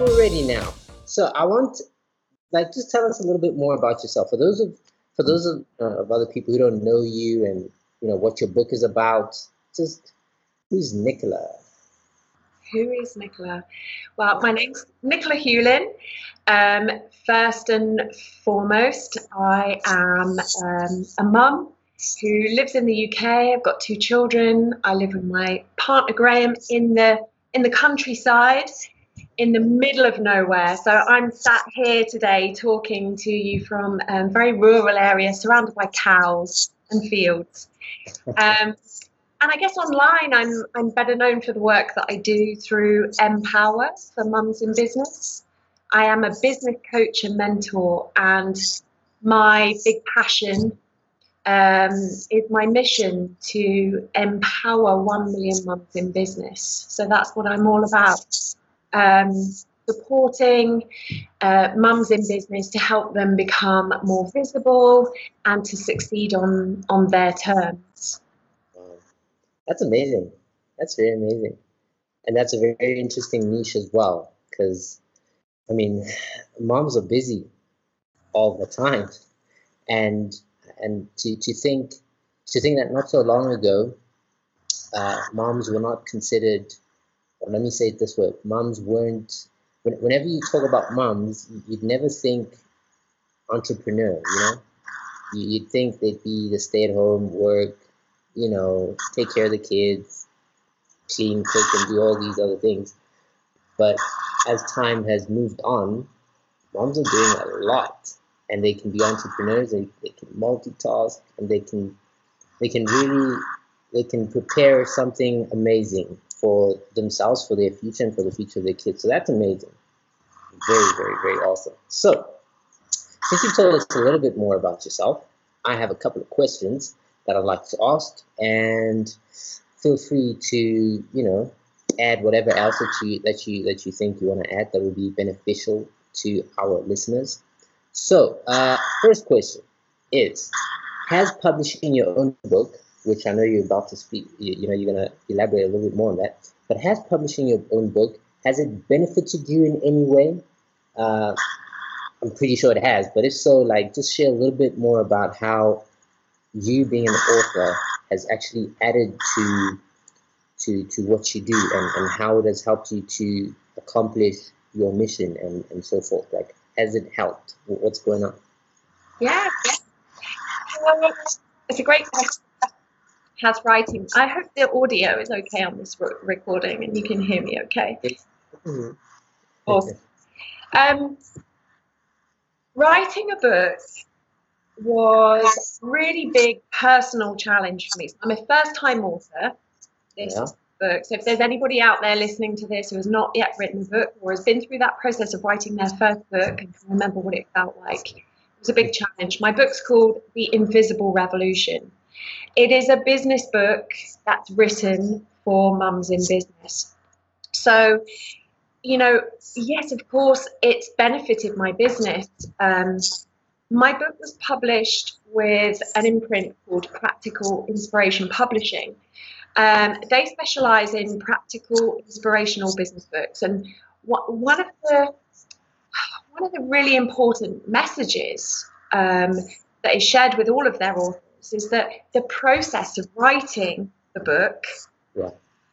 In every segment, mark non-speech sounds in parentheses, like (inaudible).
we're ready now. So I want, like, just tell us a little bit more about yourself. For those of, for those of, uh, of other people who don't know you and you know what your book is about, just who's Nicola? Who is Nicola? Well, my name's Nicola Huelin. Um, first and foremost, I am um, a mum who lives in the UK. I've got two children. I live with my partner Graham in the in the countryside, in the middle of nowhere. So I'm sat here today talking to you from a very rural area, surrounded by cows and fields. Um, and I guess online, I'm I'm better known for the work that I do through Empower for Mums in Business. I am a business coach and mentor, and my big passion um, is my mission to empower 1 million mums in business. So that's what I'm all about. Um, supporting uh, mums in business to help them become more visible and to succeed on, on their terms. Wow. That's amazing. That's very amazing. And that's a very, interesting niche as well, because I mean, moms are busy all the time. And and to, to think to think that not so long ago, uh, moms were not considered. Let me say it this way: moms weren't. Whenever you talk about moms, you'd never think entrepreneur. You know, you'd think they'd be the stay-at-home work, you know, take care of the kids, clean, cook, and do all these other things. But as time has moved on, moms are doing a lot and they can be entrepreneurs they, they can multitask and they can they can really they can prepare something amazing for themselves for their future and for the future of their kids. So that's amazing. Very very very awesome. So since you've told us a little bit more about yourself i have a couple of questions that i'd like to ask and feel free to you know add whatever else that you that you that you think you want to add that will be beneficial to our listeners. So, uh, first question is, has publishing your own book, which I know you're about to speak, you, you know, you're going to elaborate a little bit more on that, but has publishing your own book, has it benefited you in any way? Uh, I'm pretty sure it has, but if so, like, just share a little bit more about how you being an author has actually added to to to what you do and, and how it has helped you to accomplish your mission and, and so forth. Like has it helped? What's going on? Yeah, yeah. it's a great question. Has writing? I hope the audio is okay on this recording and you can hear me okay. Mm-hmm. Awesome. Um, writing a book was a really big personal challenge for me. I'm a first time author. This yeah book. So if there's anybody out there listening to this who has not yet written a book or has been through that process of writing their first book and can remember what it felt like, it was a big challenge. My book's called The Invisible Revolution. It is a business book that's written for mums in business. So, you know, yes, of course, it's benefited my business. Um, my book was published with an imprint called Practical Inspiration Publishing. Um, they specialize in practical, inspirational business books. And one of the one of the really important messages um, that is shared with all of their authors is that the process of writing the book yeah.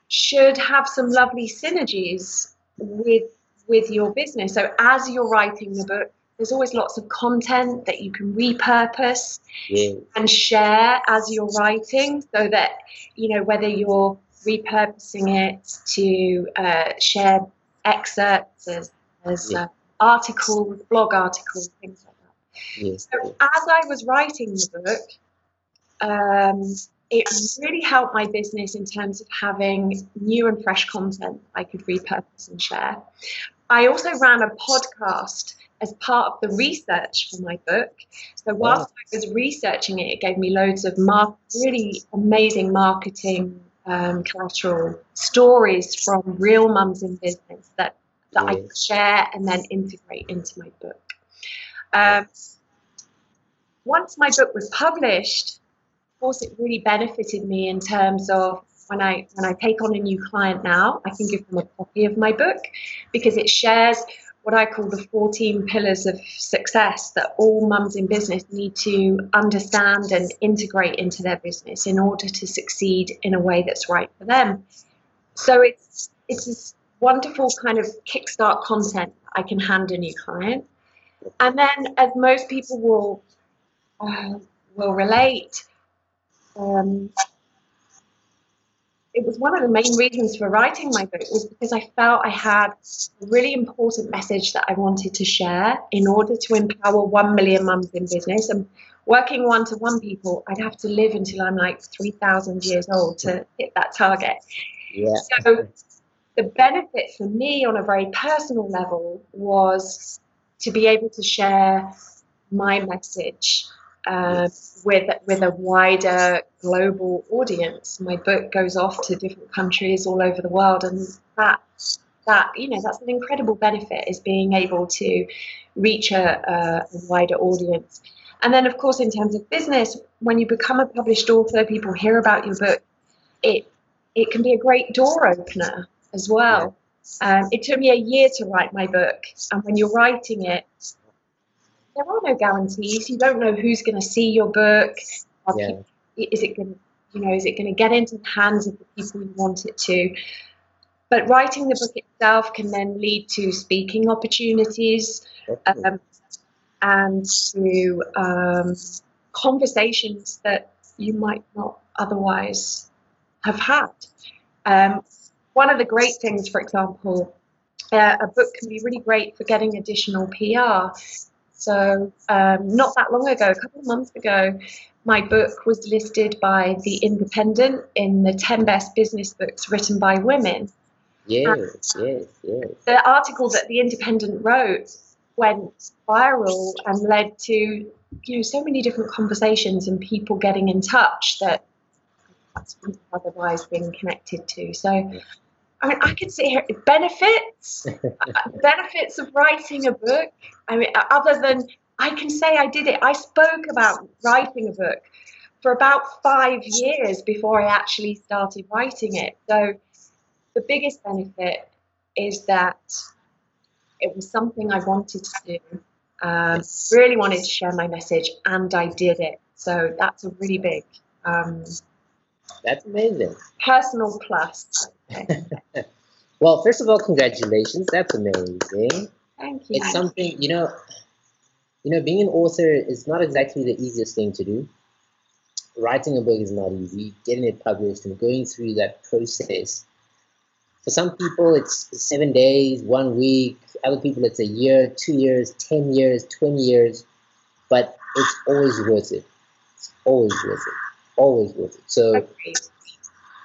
should have some lovely synergies with with your business. So as you're writing the book, there's always lots of content that you can repurpose yeah. and share as you're writing so that you know whether you're repurposing it to uh, share excerpts as, as yeah. uh, articles blog articles things like that yeah. so as i was writing the book um, it really helped my business in terms of having new and fresh content I could repurpose and share. I also ran a podcast as part of the research for my book. So whilst wow. I was researching it, it gave me loads of mar- really amazing marketing um, collateral stories from real mums in business that that yes. I could share and then integrate into my book. Um, once my book was published, course, it really benefited me in terms of when I when I take on a new client now, I can give them a copy of my book because it shares what I call the 14 pillars of success that all mums in business need to understand and integrate into their business in order to succeed in a way that's right for them. So it's it's this wonderful kind of kickstart content I can hand a new client. And then, as most people will uh, will relate, um, it was one of the main reasons for writing my book was because I felt I had a really important message that I wanted to share in order to empower 1 million mums in business. And working one to one people, I'd have to live until I'm like 3,000 years old to hit that target. Yeah. So the benefit for me on a very personal level was to be able to share my message uh, with with a wider global audience. My book goes off to different countries all over the world, and that that you know that's an incredible benefit is being able to reach a, a, a wider audience. And then, of course, in terms of business, when you become a published author, people hear about your book. It it can be a great door opener as well. Um, it took me a year to write my book, and when you're writing it, there are no guarantees. You don't know who's going to see your book. Yeah. Is it going to, you know, is it going to get into the hands of the people you want it to? But writing the book itself can then lead to speaking opportunities um, and to um, conversations that you might not otherwise have had. Um, one of the great things, for example, uh, a book can be really great for getting additional PR. So, um, not that long ago, a couple of months ago, my book was listed by The Independent in the 10 best business books written by women. Yes, yes, yes. The article that The Independent wrote went viral and led to you know so many different conversations and people getting in touch that that's otherwise been connected to. So I mean, I could sit here. Benefits, uh, (laughs) benefits of writing a book. I mean, other than I can say I did it. I spoke about writing a book for about five years before I actually started writing it. So the biggest benefit is that it was something I wanted to do. Um, really wanted to share my message, and I did it. So that's a really big. Um, that's amazing. Personal plus. (laughs) well, first of all, congratulations. That's amazing. Thank you. It's something you know. You know, being an author is not exactly the easiest thing to do. Writing a book is not easy. Getting it published and going through that process. For some people, it's seven days, one week. Other people, it's a year, two years, ten years, twenty years. But it's always worth it. It's always worth it. Always worth it. So.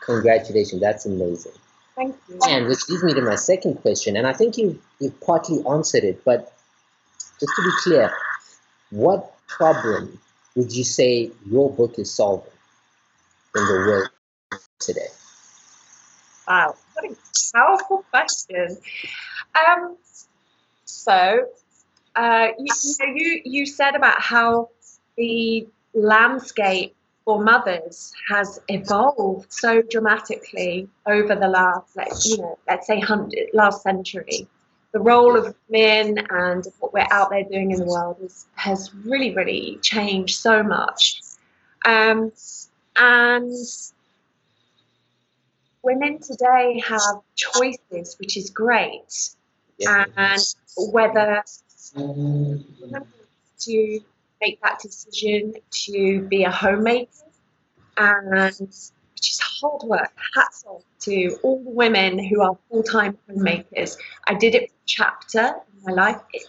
Congratulations, that's amazing. Thank you. And which leads me to my second question, and I think you you've partly answered it, but just to be clear, what problem would you say your book is solving in the world today? Wow, what a powerful question. Um, so, uh, you, you know, you you said about how the landscape for mothers has evolved so dramatically over the last, let's, you know, let's say hundred, last century. The role of men and what we're out there doing in the world is, has really, really changed so much. Um, and women today have choices, which is great. And whether to make that decision to be a homemaker, and which is hard work. Hats off to all the women who are full time homemakers. I did it for a chapter in my life. It,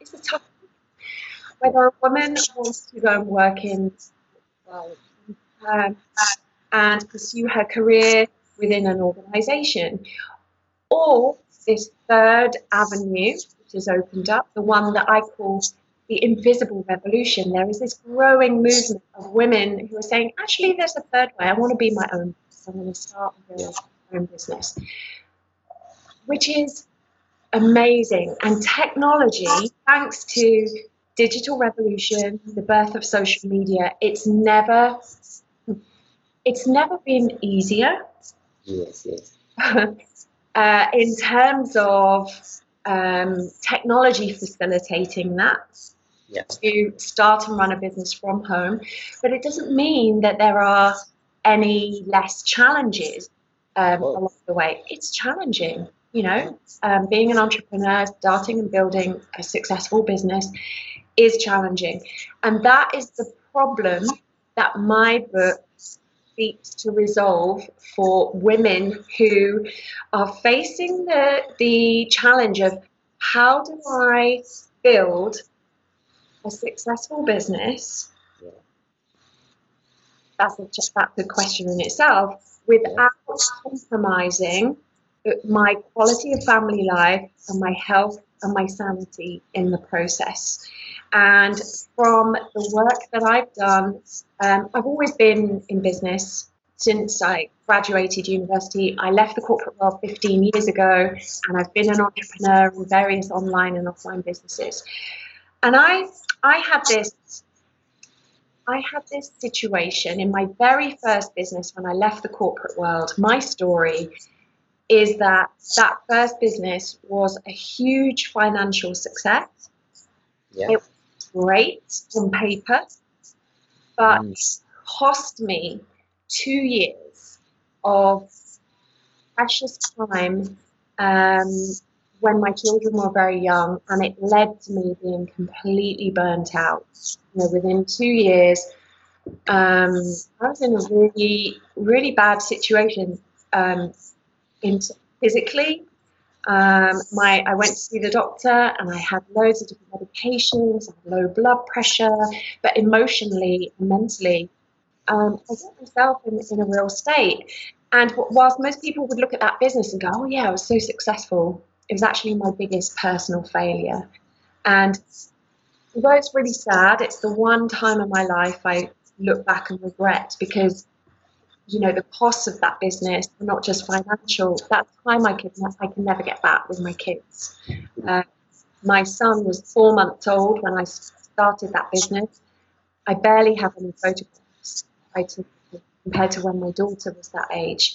it's a tough. Whether a woman wants to go and work in um, and pursue her career within an organisation, or this third avenue which has opened up, the one that I call the invisible revolution. There is this growing movement of women who are saying, actually, there's a third way. I want to be my own. I want to start my own business, which is amazing. And technology, thanks to digital revolution, the birth of social media, it's never it's never been easier Yes, yes. (laughs) uh, in terms of um, technology facilitating that, yeah. to start and run a business from home. But it doesn't mean that there are any less challenges um, along the way. It's challenging, you know. Um, being an entrepreneur, starting and building a successful business is challenging, and that is the problem that my book seeks to resolve for women who are facing the the challenge of how do I build a successful business? Yeah. That's a, that's a question in itself without compromising my quality of family life and my health and my sanity in the process. And from the work that I've done, um, I've always been in business since I graduated university. I left the corporate world 15 years ago, and I've been an entrepreneur in various online and offline businesses. And I, I had this I had this situation in my very first business when I left the corporate world. My story is that that first business was a huge financial success. Yeah. It was great on paper, but mm. cost me two years of precious time um, when my children were very young, and it led to me being completely burnt out. You know, within two years, um, I was in a really, really bad situation um, in physically. Um, my I went to see the doctor and I had loads of different medications, low blood pressure, but emotionally and mentally, um, I got myself in, in a real state. And whilst most people would look at that business and go, "Oh yeah, I was so successful," it was actually my biggest personal failure. And although it's really sad, it's the one time in my life I look back and regret because you know the costs of that business not just financial. That time i could i can never get back with my kids. Uh, my son was four months old when i started that business. I barely have any photographs I took compared to when my daughter was that age.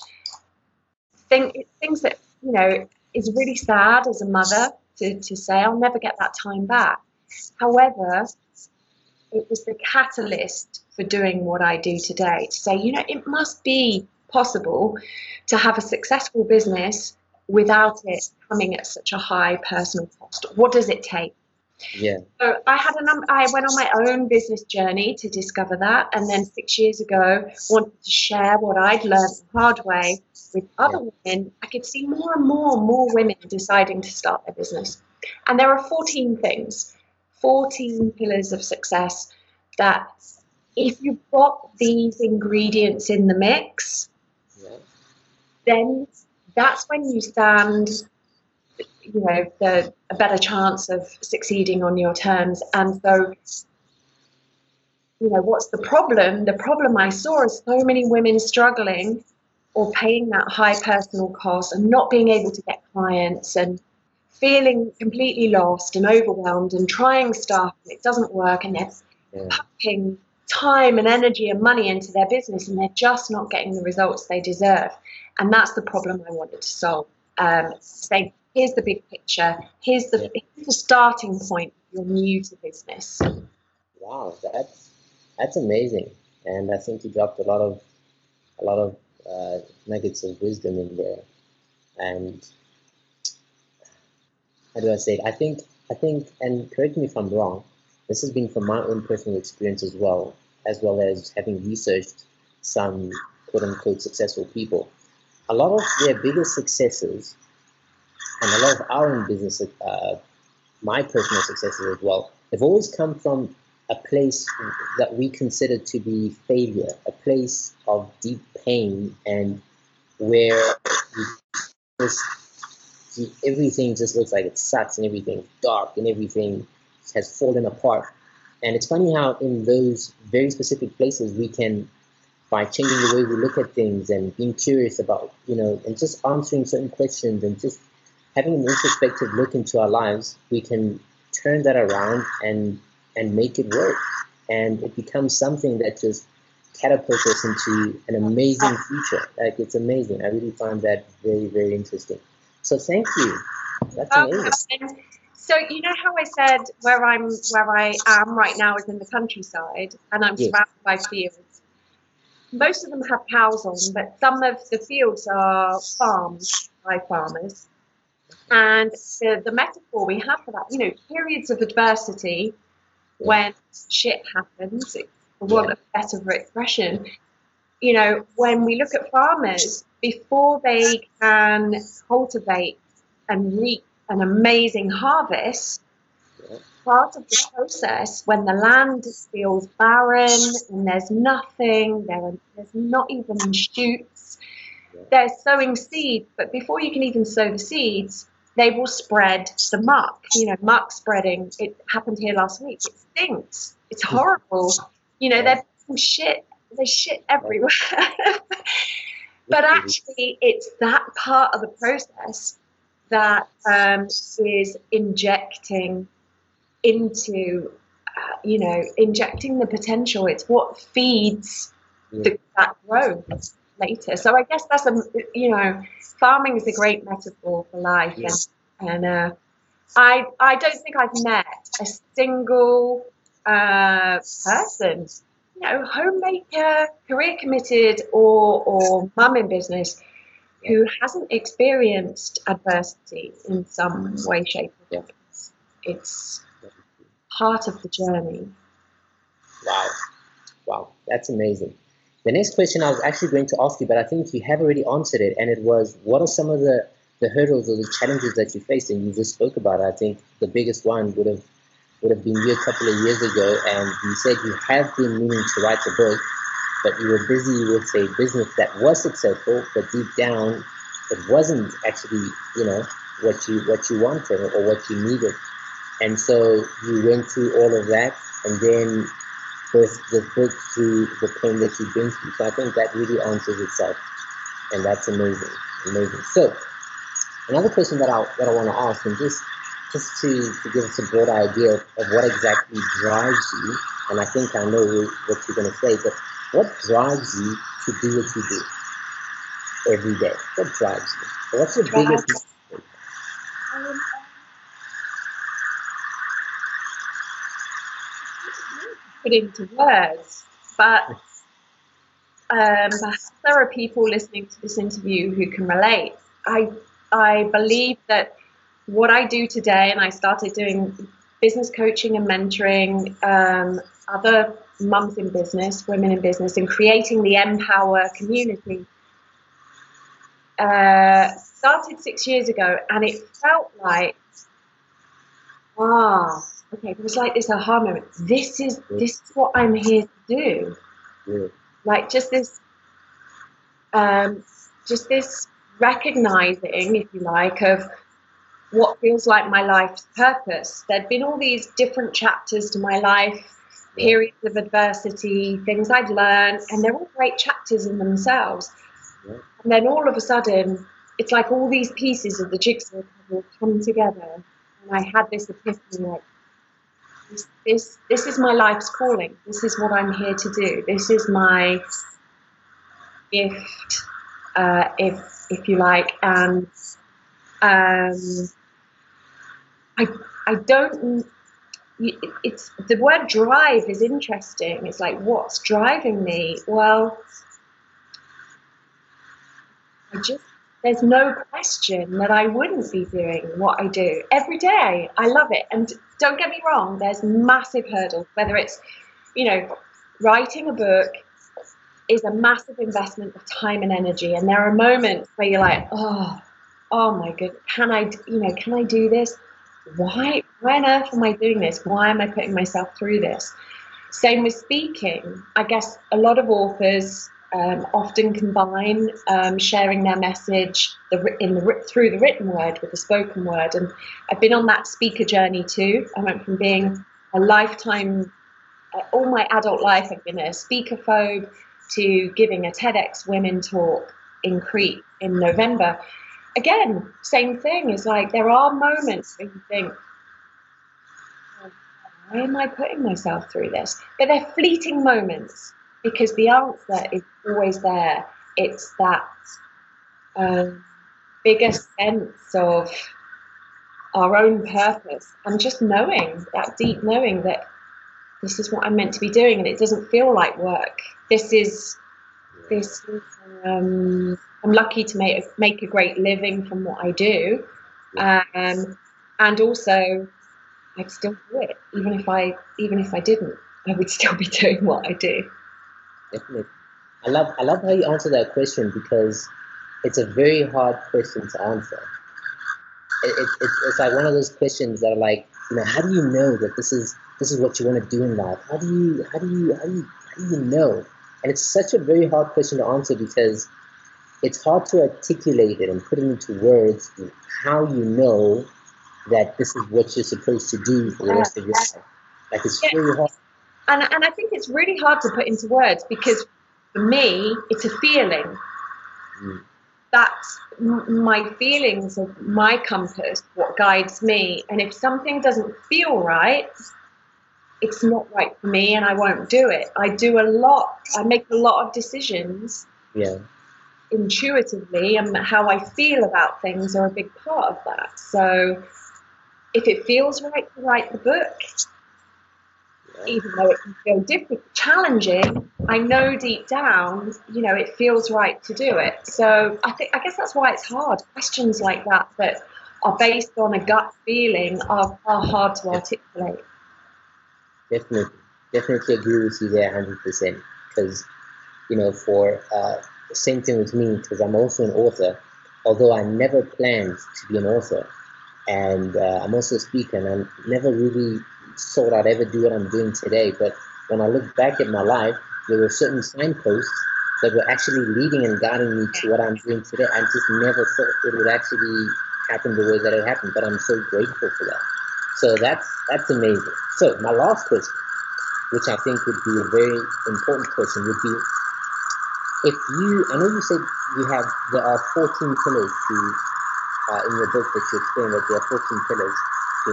Think, things that you know is really sad as a mother to, to say I'll never get that time back. However, it was the catalyst for doing what I do today to say, you know, it must be possible to have a successful business without it coming at such a high personal cost. What does it take? Yeah. So I had a num- I went on my own business journey to discover that, and then six years ago wanted to share what I'd learned the hard way with other women. I could see more and more and more women deciding to start their business, and there are 14 things, 14 pillars of success that if you've got these ingredients in the mix, yeah. then that's when you stand you know the a better chance of succeeding on your terms and so you know what's the problem the problem i saw is so many women struggling or paying that high personal cost and not being able to get clients and feeling completely lost and overwhelmed and trying stuff and it doesn't work and they're yeah. pumping time and energy and money into their business and they're just not getting the results they deserve and that's the problem i wanted to solve um, say here's the big picture. Here's the, yeah. here's the starting point. You're new to business. Wow, that's that's amazing, and I think you dropped a lot of a lot of uh, nuggets of wisdom in there. And how do I say it? I think I think, and correct me if I'm wrong. This has been from my own personal experience as well, as well as having researched some quote unquote successful people. A lot of their biggest successes and a lot of our own business, uh, my personal successes as well, they've always come from a place that we consider to be failure, a place of deep pain, and where just everything just looks like it sucks, and everything's dark, and everything has fallen apart. And it's funny how in those very specific places we can, by changing the way we look at things and being curious about, you know, and just answering certain questions and just having an introspective look into our lives, we can turn that around and and make it work. And it becomes something that just catapults us into an amazing future. Like it's amazing. I really find that very, very interesting. So thank you. That's oh, amazing. So you know how I said where I'm where I am right now is in the countryside and I'm surrounded by fields. Most of them have cows on, but some of the fields are farmed by farmers. And the, the metaphor we have for that, you know, periods of adversity when shit happens, for want of a better expression, you know, when we look at farmers, before they can cultivate and reap an amazing harvest, part of the process when the land feels barren and there's nothing, there, there's not even shoots, they're sowing seeds, but before you can even sow the seeds, they will spread the muck. You know, muck spreading. It happened here last week. It stinks. It's horrible. You know, they're shit. There's shit everywhere. (laughs) but actually, it's that part of the process that um, is injecting into, uh, you know, injecting the potential. It's what feeds the, that growth later. So I guess that's a, you know, farming is a great metaphor for life. Yes. And, and uh, I, I don't think I've met a single uh, person, you know, homemaker, career committed, or, or mum in business who hasn't experienced adversity in some way, shape, or form. It's part of the journey. Wow. Wow. That's amazing. The next question I was actually going to ask you, but I think you have already answered it, and it was what are some of the, the hurdles or the challenges that you faced? And you just spoke about. I think the biggest one would have would have been you a couple of years ago, and you said you have been meaning to write a book, but you were busy with a business that was successful, but deep down it wasn't actually, you know, what you what you wanted or what you needed. And so you went through all of that, and then with the book through the pain that you've been through. So I think that really answers itself, and that's amazing, amazing. So another question that I that I want to ask, and just just to, to give us a broad idea of, of what exactly drives you, and I think I know what you're going to say, but what drives you to do what you do every day? What drives you? What's your biggest um, put into words, but um, there are people listening to this interview who can relate. I I believe that what I do today, and I started doing business coaching and mentoring um, other mums in business, women in business, and creating the Empower community. Uh, started six years ago, and it felt like ah okay, it was like this aha moment. This is this is what I'm here to do. Yeah. Like just this, um, just this recognizing, if you like, of what feels like my life's purpose. There'd been all these different chapters to my life, periods of adversity, things I'd learned, and they're all great chapters in themselves. Yeah. And then all of a sudden, it's like all these pieces of the jigsaw puzzle come together. And I had this epiphany like, this, this, is my life's calling. This is what I'm here to do. This is my gift, uh, if if you like. And um, I I don't. It's the word drive is interesting. It's like what's driving me? Well, I just there's no question that I wouldn't be doing what I do every day. I love it. And don't get me wrong, there's massive hurdles, whether it's, you know, writing a book is a massive investment of time and energy. And there are moments where you're like, oh, oh my god, can I, you know, can I do this? Why, why on earth am I doing this? Why am I putting myself through this? Same with speaking. I guess a lot of authors um, often combine um, sharing their message the, in the, through the written word with the spoken word. And I've been on that speaker journey too. I went from being a lifetime, uh, all my adult life, I've been a speaker phobe to giving a TEDx Women talk in Crete in November. Again, same thing. It's like there are moments where you think, why am I putting myself through this? But they're fleeting moments because the answer is always there. It's that um, bigger sense of our own purpose and just knowing that deep knowing that this is what I'm meant to be doing and it doesn't feel like work. This is this is um, I'm lucky to make make a great living from what I do, um, and also I'd still do it even if I even if I didn't. I would still be (laughs) doing what I do. Definitely, I love I love how you answer that question because it's a very hard question to answer. It, it, it, it's like one of those questions that are like, you know, how do you know that this is this is what you want to do in life? How do you how do you how do you how do you know? And it's such a very hard question to answer because it's hard to articulate it and put it into words how you know that this is what you're supposed to do for the rest of your life. Like it's very hard. And, and I think it's really hard to put into words because for me, it's a feeling. Mm. That's my feelings of my compass, what guides me. And if something doesn't feel right, it's not right for me and I won't do it. I do a lot, I make a lot of decisions. Yeah intuitively and how I feel about things are a big part of that. So if it feels right to write the book, even though it can feel difficult, challenging, I know deep down, you know, it feels right to do it. So I think I guess that's why it's hard. Questions like that that are based on a gut feeling are, are hard to articulate. Definitely, definitely agree with you there, hundred percent. Because you know, for uh, the same thing with me because I'm also an author, although I never planned to be an author. And uh, I'm also a speaker, and I never really thought I'd ever do what I'm doing today. But when I look back at my life, there were certain signposts that were actually leading and guiding me to what I'm doing today. I just never thought it would actually happen the way that it happened, but I'm so grateful for that. So that's that's amazing. So my last question, which I think would be a very important question, would be if you, I know you said you have, there are 14 pillars to, uh, in your book that you explain that there are 14 pillars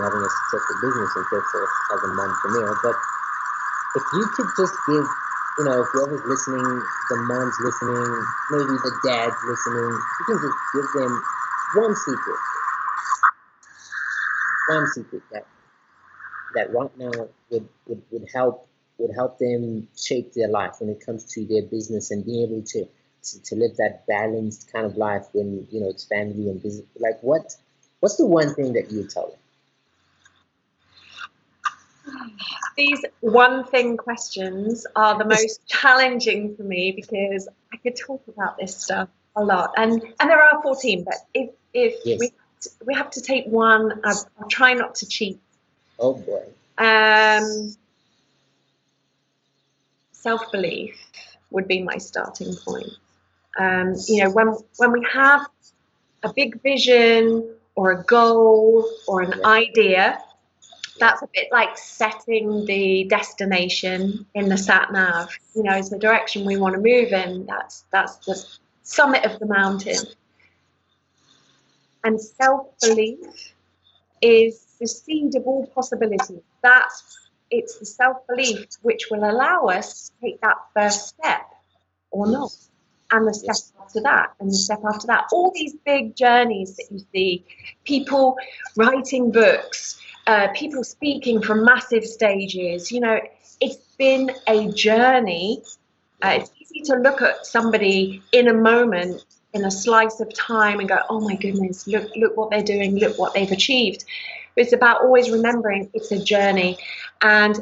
having a successful business and so forth as a mompreneur, but if you could just give, you know, whoever's listening, the moms listening, maybe the dads listening, you can just give them one secret, one secret that that right now would, would, would help would help them shape their life when it comes to their business and being able to, to, to live that balanced kind of life when you know it's family and business. Like what what's the one thing that you tell them these one thing questions are the most (laughs) challenging for me because I could talk about this stuff a lot and and there are 14 but if if yes. we we have to take one I, will try not to cheat oh boy um self belief would be my starting point. Um, you know, when when we have a big vision or a goal or an idea, that's a bit like setting the destination in the sat nav. You know, is the direction we want to move in. That's that's the summit of the mountain. And self belief is the seed of all possibilities. That's it's the self belief which will allow us to take that first step or not. And the step after that, and the step after that. All these big journeys that you see people writing books, uh, people speaking from massive stages. You know, it's been a journey. Uh, it's easy to look at somebody in a moment, in a slice of time, and go, "Oh my goodness, look, look what they're doing, look what they've achieved." But it's about always remembering it's a journey. And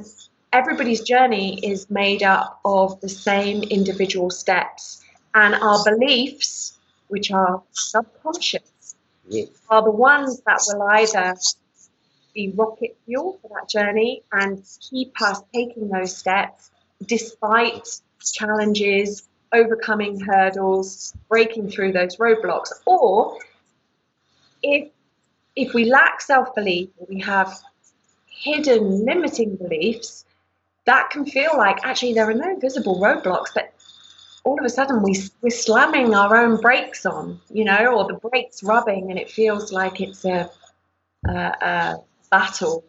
everybody's journey is made up of the same individual steps. And our beliefs, which are subconscious, yes. are the ones that will either be rocket fuel for that journey and keep us taking those steps despite challenges, overcoming hurdles, breaking through those roadblocks. Or if if we lack self belief or we have hidden limiting beliefs, that can feel like actually there are no visible roadblocks, but all of a sudden we, we're slamming our own brakes on, you know, or the brakes rubbing, and it feels like it's a, a, a battle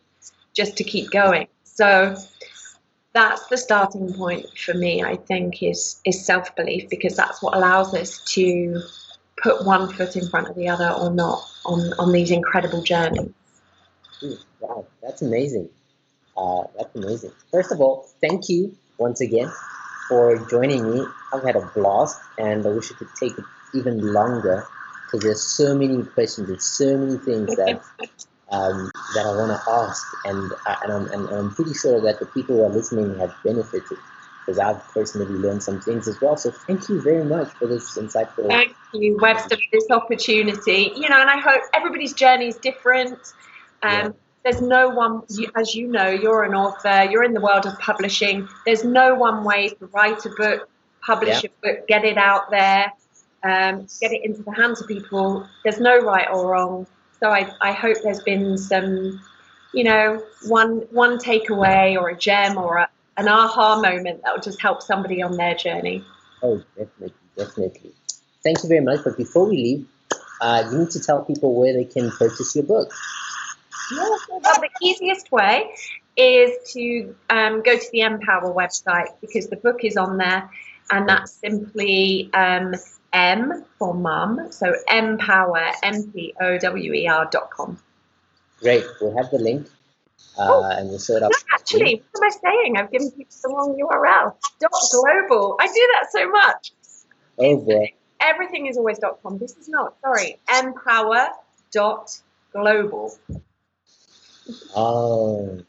just to keep going. So that's the starting point for me. I think is is self belief because that's what allows us to put one foot in front of the other or not on on these incredible journeys. wow, that's amazing. Uh, that's amazing. First of all, thank you once again for joining me. I've had a blast, and I wish it could take it even longer because there's so many questions, there's so many things that (laughs) um, that I want to ask, and uh, and I'm, and I'm pretty sure that the people who are listening have benefited because I've personally learned some things as well. So thank you very much for this insightful. Thank you, Webster, for this opportunity. You know, and I hope everybody's journey is different. Um, yeah. There's no one, as you know, you're an author, you're in the world of publishing. There's no one way to write a book, publish yeah. a book, get it out there, um, get it into the hands of people. There's no right or wrong so I, I hope there's been some, you know, one one takeaway or a gem or a, an aha moment that will just help somebody on their journey. Oh, definitely, definitely. Thank you very much. But before we leave, uh, you need to tell people where they can purchase your book. Well, the easiest way is to um, go to the Empower website because the book is on there, and that's simply um, M for mum. So empower, M-P-O-W-E-R dot com. Great. We'll have the link uh, oh, and we'll it up. Actually, what am I saying? I've given people the wrong URL. Dot global. I do that so much. Oh boy. Everything is always dot com. This is not. Sorry. Empower dot global. Oh,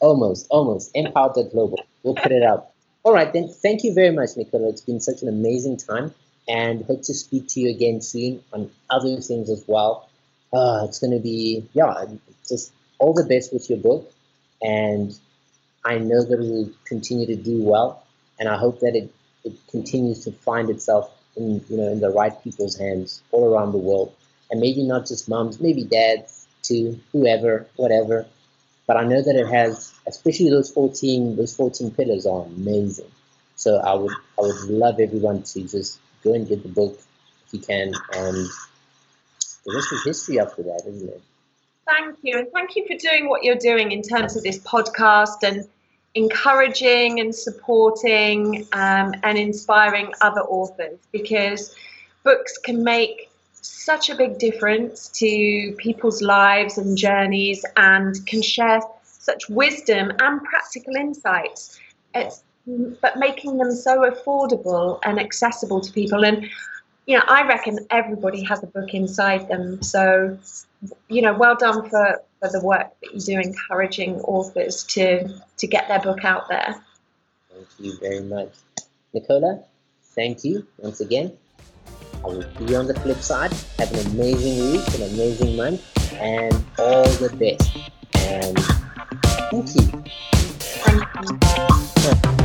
almost, almost. Empower dot global. We'll put it up. All right, then. Thank you very much, Nicola. It's been such an amazing time and hope to speak to you again soon on other things as well. Uh, it's going to be, yeah, just all the best with your book. And I know that it will continue to do well. And I hope that it, it continues to find itself in, you know, in the right people's hands all around the world. And maybe not just moms, maybe dads too, whoever, whatever. But I know that it has, especially those 14, those 14 pillars are amazing. So I would, I would love everyone to just go and get the book if you can. And the rest is history after that, isn't it? Thank you. And thank you for doing what you're doing in terms of this podcast and encouraging and supporting um, and inspiring other authors because books can make such a big difference to people's lives and journeys and can share such wisdom and practical insights. It's but making them so affordable and accessible to people. And you know, I reckon everybody has a book inside them. So, you know, well done for, for the work that you do encouraging authors to to get their book out there. Thank you very much. Nicola, thank you once again. I will you on the flip side. Have an amazing week, an amazing month, and all the best. And thank you. Thank you.